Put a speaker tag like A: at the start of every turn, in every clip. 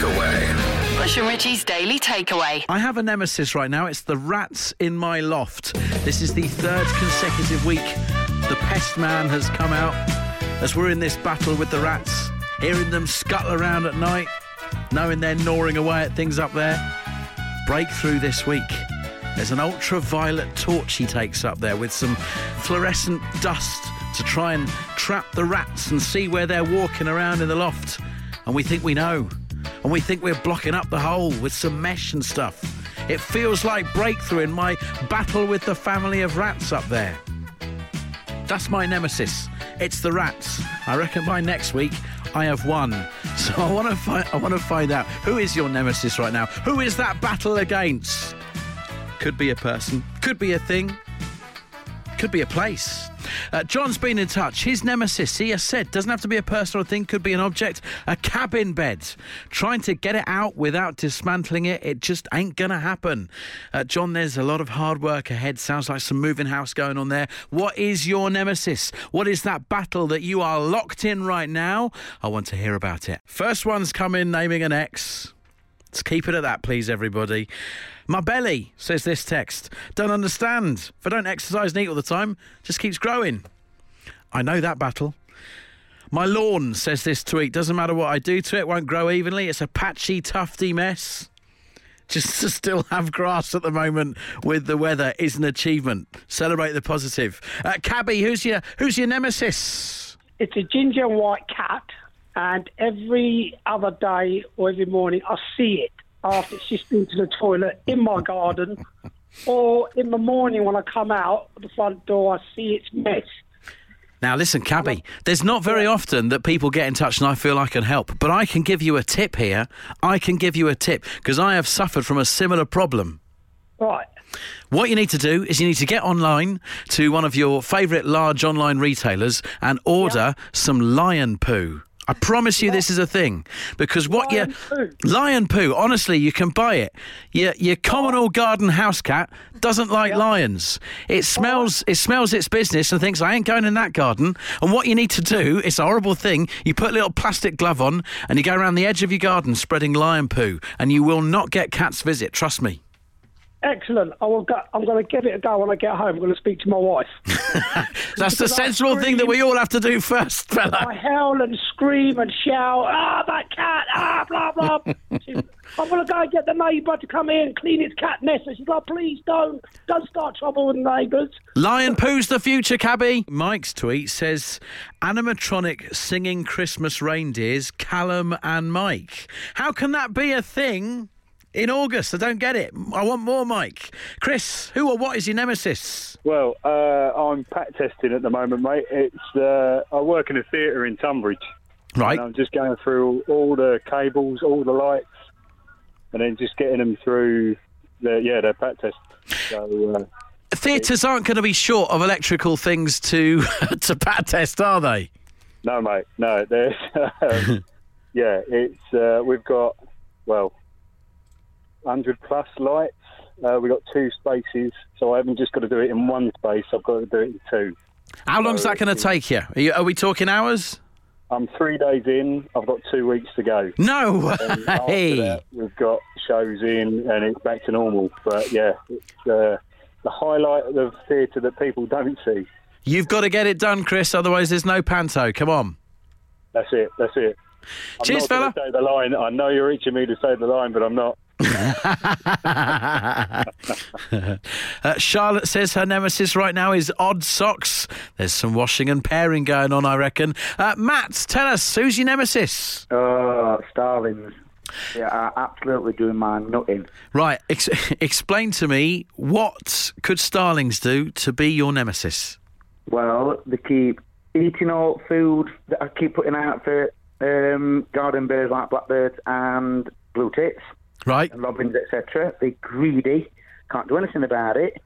A: takeaway.
B: Bush and Richie's Daily Takeaway.
C: I have a nemesis right now. It's the rats in my loft. This is the third consecutive week the pest man has come out as we're in this battle with the rats, hearing them scuttle around at night, knowing they're gnawing away at things up there. Breakthrough this week. There's an ultraviolet torch he takes up there with some fluorescent dust to try and trap the rats and see where they're walking around in the loft. And we think we know. And we think we're blocking up the hole with some mesh and stuff. It feels like breakthrough in my battle with the family of rats up there. That's my nemesis. It's the rats. I reckon by next week I have won. So I want to find I want to find out who is your nemesis right now. Who is that battle against? Could be a person, could be a thing, could be a place. Uh, John's been in touch. His nemesis, he has said, doesn't have to be a person or thing, could be an object, a cabin bed. Trying to get it out without dismantling it, it just ain't going to happen. Uh, John, there's a lot of hard work ahead. Sounds like some moving house going on there. What is your nemesis? What is that battle that you are locked in right now? I want to hear about it. First one's come in naming an ex. Let's keep it at that, please, everybody. My belly, says this text. Don't understand. If I don't exercise and eat all the time, just keeps growing. I know that battle. My lawn, says this tweet. Doesn't matter what I do to it, won't grow evenly. It's a patchy, tufty mess. Just to still have grass at the moment with the weather is an achievement. Celebrate the positive. Uh, Cabby, who's your who's your nemesis?
D: It's a ginger white cat, and every other day or every morning I see it after it's just been to the toilet in my garden, or in the morning when I come out the front door, I see its mess.
C: Now, listen, Cabby, there's not very often that people get in touch and I feel I can help, but I can give you a tip here. I can give you a tip because I have suffered from a similar problem.
D: Right.
C: What you need to do is you need to get online to one of your favourite large online retailers and order some lion poo. I promise you this is a thing because what
D: Lion
C: you
D: poo?
C: lion poo honestly you can buy it. Your your common old garden house cat doesn't like lions. It smells it smells its business and thinks I ain't going in that garden. And what you need to do it's a horrible thing you put a little plastic glove on and you go around the edge of your garden spreading lion poo and you will not get cats visit trust me
D: Excellent. I will go, I'm going to give it a go when I get home. I'm going to speak to my wife.
C: that's the
D: I
C: sensible thing that we all have to do first
D: I
C: fella
D: howl and scream and shout, ah, that cat, ah, blah, blah. She's, I'm going to go and get the neighbour to come here and clean his cat nest. And she's like, please don't. Don't start trouble with neighbours.
C: Lion Poo's the future, cabby. Mike's tweet says animatronic singing Christmas reindeers, Callum and Mike. How can that be a thing in August? I don't get it. I want more, Mike. Chris, who or what is your nemesis?
E: Well, uh, I'm pat testing at the moment, mate. It's uh, I work in a theatre in Tunbridge,
C: Right.
E: and I'm just going through all the cables, all the lights, and then just getting them through the yeah the pat test. So uh,
C: Theatres aren't going to be short of electrical things to to pat test, are they?
E: no, mate, no. There's um, yeah, it's uh, we've got well, hundred plus lights. Uh, we've got two spaces, so I haven't just got to do it in one space. I've got to do it in two.
C: How long's that going to take you? Are, you? are we talking hours?
E: I'm three days in. I've got two weeks to go.
C: No
E: after
C: way.
E: that, we've got shows in, and it's back to normal. But yeah, it's uh, the highlight of the theatre that people don't see.
C: You've got to get it done, Chris. Otherwise, there's no panto. Come on.
E: That's it. That's it. I'm
C: Cheers, fella.
E: Say the line. I know you're reaching me to say the line, but I'm not.
C: Uh, Charlotte says her nemesis right now is odd socks. There's some washing and pairing going on, I reckon. Uh, Matt, tell us, who's your nemesis?
F: Oh, Starlings. Yeah, are absolutely doing my nutting.
C: Right, ex- explain to me what could starlings do to be your nemesis?
F: Well, they keep eating all food that I keep putting out for um, garden birds like blackbirds and blue tits
C: Right,
F: and robins, etc. They're greedy, can't do anything about it,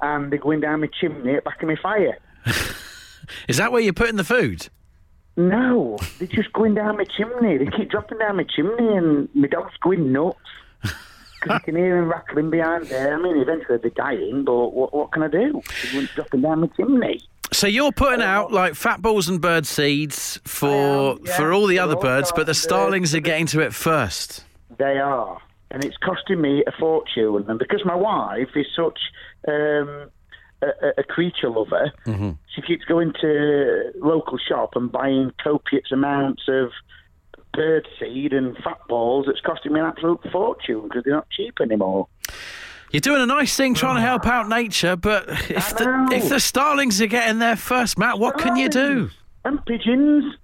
F: and they're going down my chimney at back of my fire.
C: is that where you're putting the food?
F: No, they're just going down my chimney. They keep dropping down my chimney, and my dog's going nuts. Because you can hear him rattling behind there. I mean, eventually they're dying, but what, what can I do? They went dropping down my chimney.
C: So you're putting out like fat balls and bird seeds for
F: yeah.
C: for all the other birds, but the starlings are getting to it first.
F: They are, and it's costing me a fortune. And because my wife is such um, a, a- creature lover, she keeps going to local shop and buying copious amounts of bird seed and fat balls. It's costing me an absolute fortune because they're not cheap anymore.
C: You're doing a nice thing trying to help out nature, but if the, if the starlings are getting there first, Matt, what can you do?
F: And pigeons.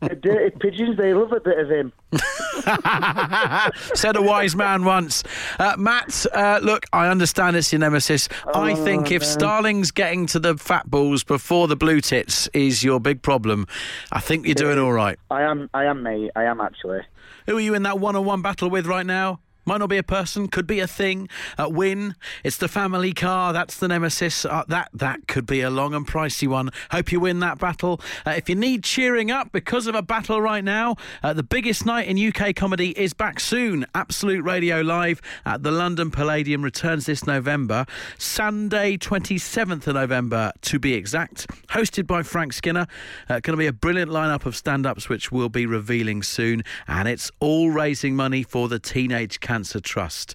F: The dirty pigeons, they love a bit of him.
C: Said a wise man once. Uh, Matt, uh, look, I understand it's your nemesis. I think if Starling's getting to the fat balls before the blue tits is your big problem, I think you're doing all right.
F: I am, I am, mate. I am actually.
C: Who are you in that one on one battle with right now? Might not be a person, could be a thing. Uh, win. It's the family car. That's the nemesis. Uh, that that could be a long and pricey one. Hope you win that battle. Uh, if you need cheering up because of a battle right now, uh, the biggest night in UK comedy is back soon. Absolute Radio Live at the London Palladium returns this November, Sunday 27th of November to be exact. Hosted by Frank Skinner. Uh, going to be a brilliant lineup of stand-ups which we'll be revealing soon, and it's all raising money for the Teenage Cancer Trust.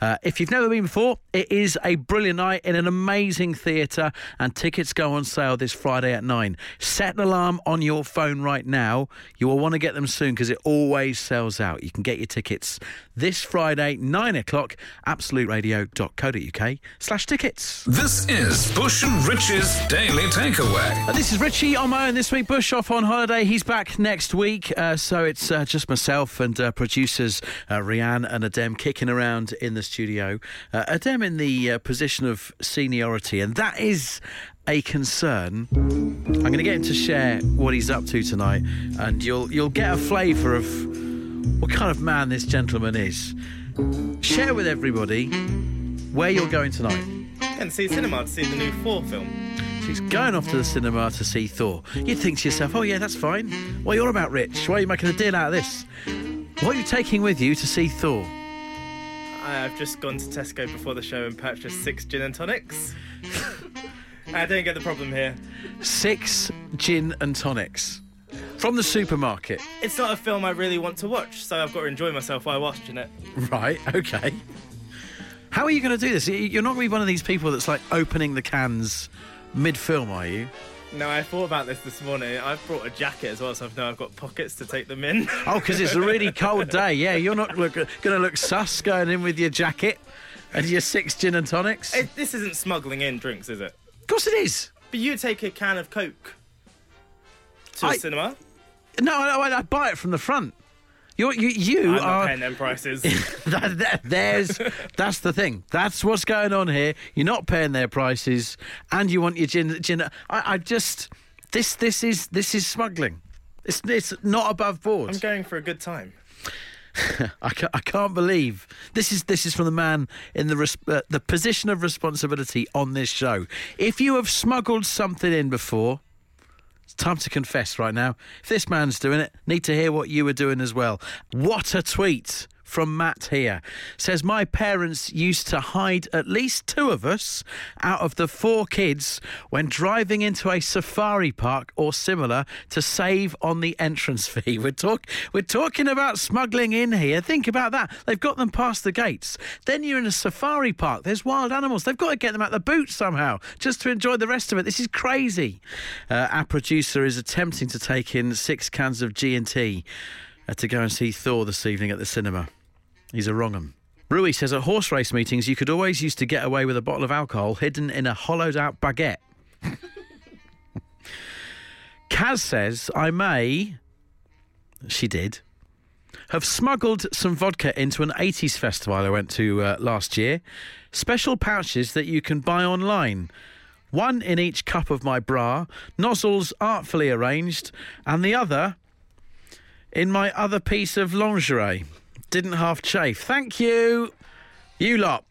C: Uh, if you've never been before, it is a brilliant night in an amazing theatre, and tickets go on sale this Friday at nine. Set an alarm on your phone right now. You will want to get them soon because it always sells out. You can get your tickets this Friday, nine o'clock. AbsoluteRadio.co.uk slash tickets.
A: This is Bush and Rich's Daily Takeaway.
C: Uh, this is Richie on my own this week. Bush off on holiday. He's back next week. Uh, so it's uh, just myself and uh, producers uh, Rianne and Adem kicking around in the studio. Uh, Adem in the uh, position of seniority, and that is a concern. I'm going to get him to share what he's up to tonight, and you'll you'll get a flavour of what kind of man this gentleman is. Share with everybody where you're going tonight.
G: And see cinema to see the new Thor film.
C: She's going off to the cinema to see Thor. You'd think to yourself, oh, yeah, that's fine. What are you on about, Rich? Why are you making a deal out of this? What are you taking with you to see Thor?
G: I've just gone to Tesco before the show and purchased six gin and tonics. I don't get the problem here.
C: Six gin and tonics from the supermarket.
G: It's not a film I really want to watch, so I've got to enjoy myself while watching it.
C: Right, okay. How are you going to do this? You're not going to be one of these people that's like opening the cans mid film, are you?
G: No, I thought about this this morning. I've brought a jacket as well, so I've now I've got pockets to take them in.
C: Oh, because it's a really cold day. Yeah, you're not look, going to look sus going in with your jacket and your six gin and tonics.
G: It- this isn't smuggling in drinks, is it?
C: of course it is.
G: But you take a can of Coke to
C: I-
G: the cinema.
C: No, I, I buy it from the front. You're, you you
G: I'm not paying them prices.
C: that, that- there's that's the thing. That's what's going on here. You're not paying their prices, and you want your gin. gin I, I just this this is this is smuggling. It's it's not above board.
G: I'm going for a good time.
C: I can't, I can't believe this is this is from the man in the res- uh, the position of responsibility on this show. If you have smuggled something in before, it's time to confess right now. If this man's doing it, need to hear what you were doing as well. What a tweet from Matt here says my parents used to hide at least two of us out of the four kids when driving into a safari park or similar to save on the entrance fee. We're talk we're talking about smuggling in here. Think about that. They've got them past the gates. Then you're in a safari park. There's wild animals. They've got to get them out the boot somehow just to enjoy the rest of it. This is crazy. Uh, our producer is attempting to take in six cans of G and T uh, to go and see Thor this evening at the cinema. He's a wrong 'un. Rui says at horse race meetings you could always used to get away with a bottle of alcohol hidden in a hollowed out baguette. Kaz says I may, she did, have smuggled some vodka into an 80s festival I went to uh, last year. Special pouches that you can buy online. One in each cup of my bra, nozzles artfully arranged, and the other in my other piece of lingerie. Didn't half chafe. Thank you. You lot.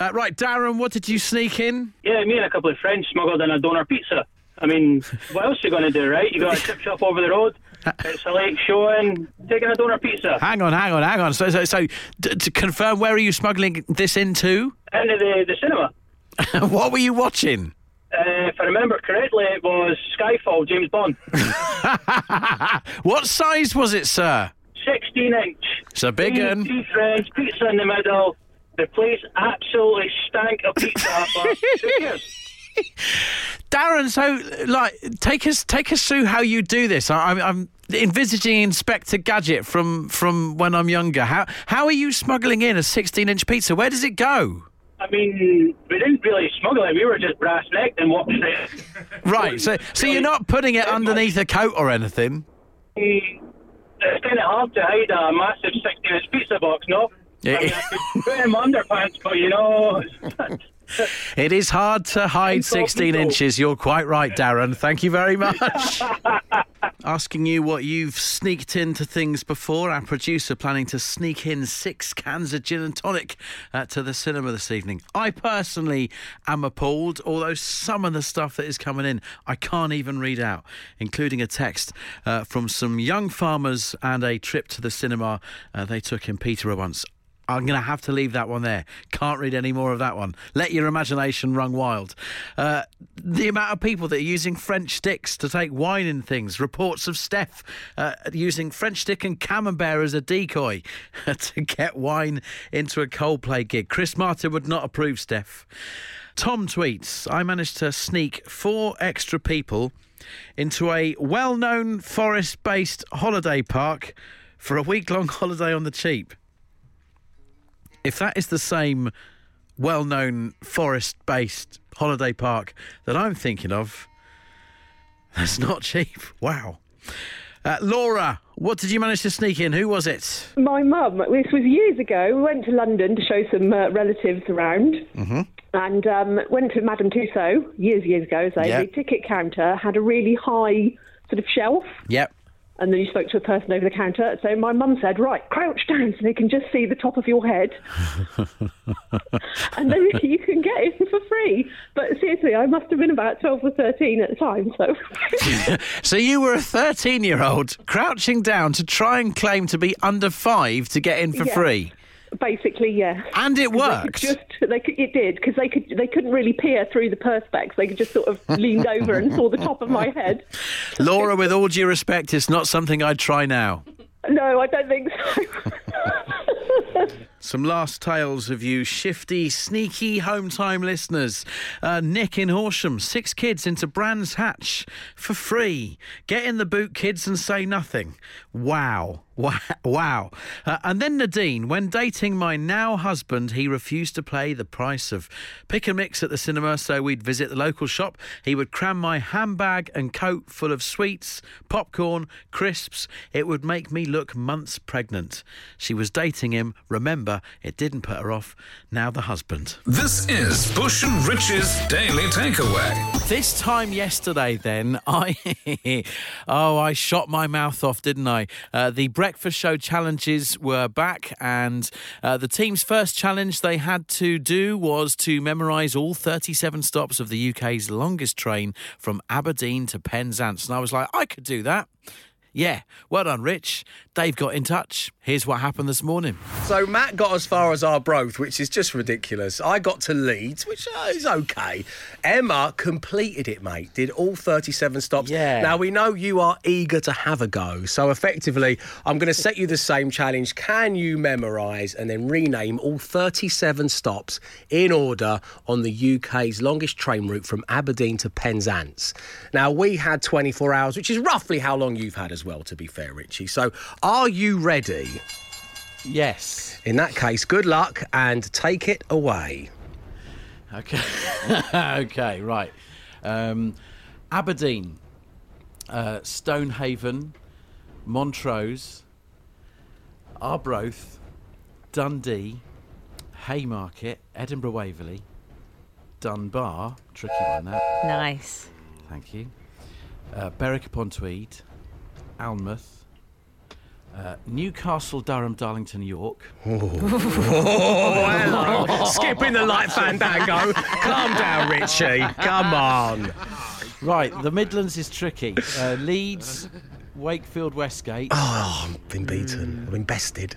C: Uh, right, Darren, what did you sneak in?
H: Yeah, me and a couple of friends smuggled in a doner pizza. I mean, what else are you going to do, right? You got a chip shop over the road. It's a late showing. Taking a doner pizza
C: Hang on, hang on, hang on. So, so, so d- to confirm, where are you smuggling this into?
H: into the, the cinema.
C: what were you watching?
H: Uh, if I remember correctly, it was Skyfall, James Bond.
C: What size was it, sir?
H: 16 inch.
C: It's a big un.
H: Three friends, pizza in the middle. The place absolutely stank of pizza. but who cares?
C: Darren, so like, take us take us through how you do this. I, I'm, I'm envisaging Inspector Gadget from from when I'm younger. How how are you smuggling in a 16 inch pizza? Where does it go?
H: I mean, we didn't really smuggle it. We were just brass necked and walked it.
C: Right. So so you're not putting it underneath a coat or anything.
H: Mm, It's kind of hard to hide a massive 16 inch pizza box, no?
C: Yeah.
H: I mean, I could put my underpants, but you know.
C: It is hard to hide 16 inches. You're quite right, Darren. Thank you very much. Asking you what you've sneaked into things before. Our producer planning to sneak in six cans of gin and tonic uh, to the cinema this evening. I personally am appalled, although some of the stuff that is coming in I can't even read out, including a text uh, from some young farmers and a trip to the cinema uh, they took in Peterborough once. I'm going to have to leave that one there. Can't read any more of that one. Let your imagination run wild. Uh, the amount of people that are using French sticks to take wine in things. Reports of Steph uh, using French stick and camembert as a decoy to get wine into a Coldplay gig. Chris Martin would not approve, Steph. Tom tweets I managed to sneak four extra people into a well known forest based holiday park for a week long holiday on the cheap if that is the same well known forest based holiday park that I'm thinking of, that's not cheap. Wow. Uh, Laura, what did you manage to sneak in? Who was it?
I: My mum, this was years ago, we went to London to show some uh, relatives around
C: Mm-hmm.
I: and um, went to Madame Tussauds years, years ago. So
C: Yeah.
I: the ticket counter had a really high sort of shelf
C: Yep.
I: And then you spoke to a person over the counter. So my mum said, right, crouch down so they can just see the top of your head. and then you can get in for free. But seriously, I must have been about 12 or 13 at the time. So
C: So you were a 13 year old crouching down to try and claim to be under five to get in for free.
I: Basically, yeah.
C: And it
I: They
C: worked.
I: just they could, it did because they could they couldn't really peer through the perspex. They could just sort of leaned over and saw the top of my head.
C: Laura, with all due respect, it's not something I'd try now.
I: No, I don't think so.
C: Some last tales of you shifty, sneaky home time listeners. Uh, Nick in Horsham, six kids into Brands Hatch for free. Get in the boot, kids, and say nothing. Wow. Wow. wow. Uh, and then Nadine, when dating my now husband, he refused to pay the price of pick and mix at the cinema, so we'd visit the local shop. He would cram my handbag and coat full of sweets, popcorn, crisps. It would make me look months pregnant. She was dating him. Remember, it didn't put her off. Now the husband.
A: This is Bush and Rich's Daily Takeaway.
C: This time yesterday, then I oh I shot my mouth off, didn't I? Uh, the breakfast show challenges were back, and uh, the team's first challenge they had to do was to memorise all 37 stops of the UK's longest train from Aberdeen to Penzance, and I was like, I could do that. Yeah, well done, Rich. Dave got in touch. Here's what happened this morning.
J: So Matt got as far as our Arbroath, which is just ridiculous. I got to Leeds, which uh, is okay. Emma completed it, mate. Did all 37 stops.
C: Yeah.
J: Now we know you are eager to have a go. So effectively, I'm going to set you the same challenge. Can you memorise and then rename all 37 stops in order on the UK's longest train route from Aberdeen to Penzance? Now we had 24 hours, which is roughly how long you've had as well, to be fair, Richie. So are you ready?
C: Yes.
J: In that case, good luck and take it away.
C: Okay. okay, right. Um, Aberdeen, uh, Stonehaven, Montrose, Arbroath, Dundee, Haymarket, Edinburgh Waverley, Dunbar, tricky one that,
K: Nice.
C: thank you, uh, Berwick upon Tweed, Alnmouth, uh, Newcastle, Durham, Darlington, York.
J: Oh, hello. Skipping the light fandango. Calm down, Richie. Come on.
C: Right, the Midlands is tricky. Uh, Leeds, Wakefield, Westgate.
J: Oh, I've been beaten. I've been bested.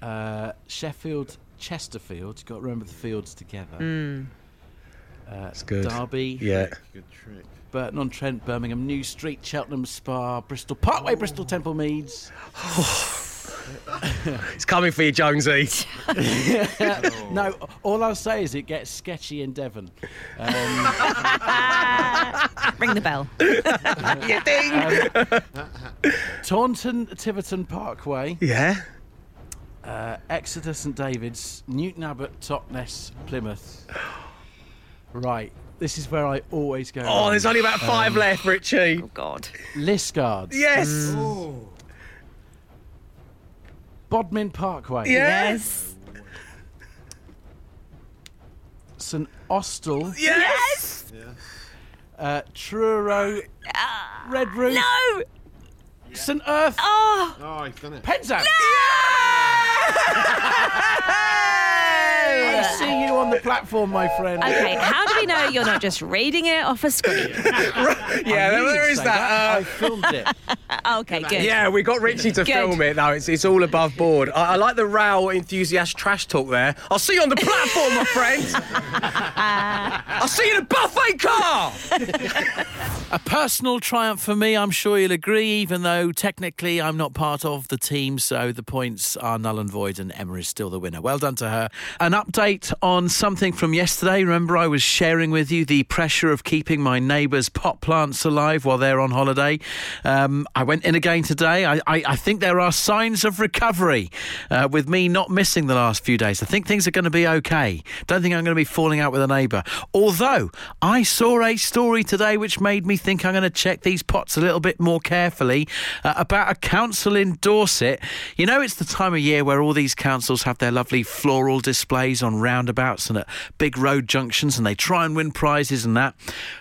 C: Uh, Sheffield, Chesterfield. You've got to remember the fields together.
K: Mm.
J: That's good.
C: Derby,
J: Yeah.
K: Good trick.
C: Burton on Trent, Birmingham New Street, Cheltenham Spa, Bristol Parkway, Bristol Temple Meads.
J: It's coming for you, Jonesy.
C: No, all I'll say is it gets sketchy in Devon. Um,
L: Ring the bell.
J: yeah, ding.
C: Taunton, Tiverton Parkway,
J: yeah.
C: uh, Exeter St David's, Newton Abbot, Totnes, Plymouth. Right, this is where I always go.
J: Oh,
C: wrong.
J: there's only about five um, left, Richie.
L: Oh God.
C: Liscards.
J: Yes. Mm.
C: Bodmin Parkway.
J: Yes.
C: St Austell.
J: Yes.
C: Uh, Truro. Ah, Redruth.
L: No.
C: St Erth.
L: Oh.
K: Oh, he's done it.
C: Penzance. I see you on the platform, my friend.
L: Okay, how do we know you're not just reading it off a screen?
J: Yeah, there, there is that.
C: I
J: Uh,
C: filmed it.
L: Okay, good.
J: yeah, we got Richie to
L: Good.
J: film it. though. it's it's all above board. I, I like the rail enthusiast trash talk there. I'll see you on the platform, my friend. I'll see you in a buffet car.
C: A personal triumph for me, I'm sure you'll agree, even though technically I'm not part of the team, so the points are null and void, and Emma is still the winner. Well done to her. An update on something from yesterday. Remember, I was sharing with you the pressure of keeping my neighbours' pot plants alive while they're on holiday. Um, I went in again today. I, I, I think there are signs of recovery uh, with me not missing the last few days. I think things are going to be okay. Don't think I'm going to be falling out with a neighbour. Although I saw a story today which made me think I'm going to check these pots a little bit more carefully uh, about a council in Dorset. You know, it's the time of year where all these councils have their lovely floral displays on roundabouts and at big road junctions, and they try and win prizes and that.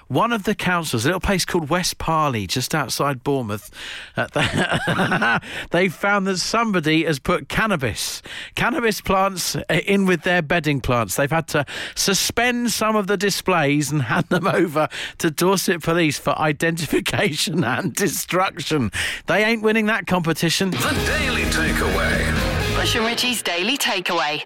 C: One of the councils, a little place called West Parley, just outside Bournemouth, uh, they found that somebody has put cannabis, cannabis plants in with their bedding plants. They've had to suspend some of the displays and hand them over to Dorset Police for identification and destruction. They ain't winning that competition.
A: The Daily Takeaway.
B: Bush and Richie's Daily Takeaway.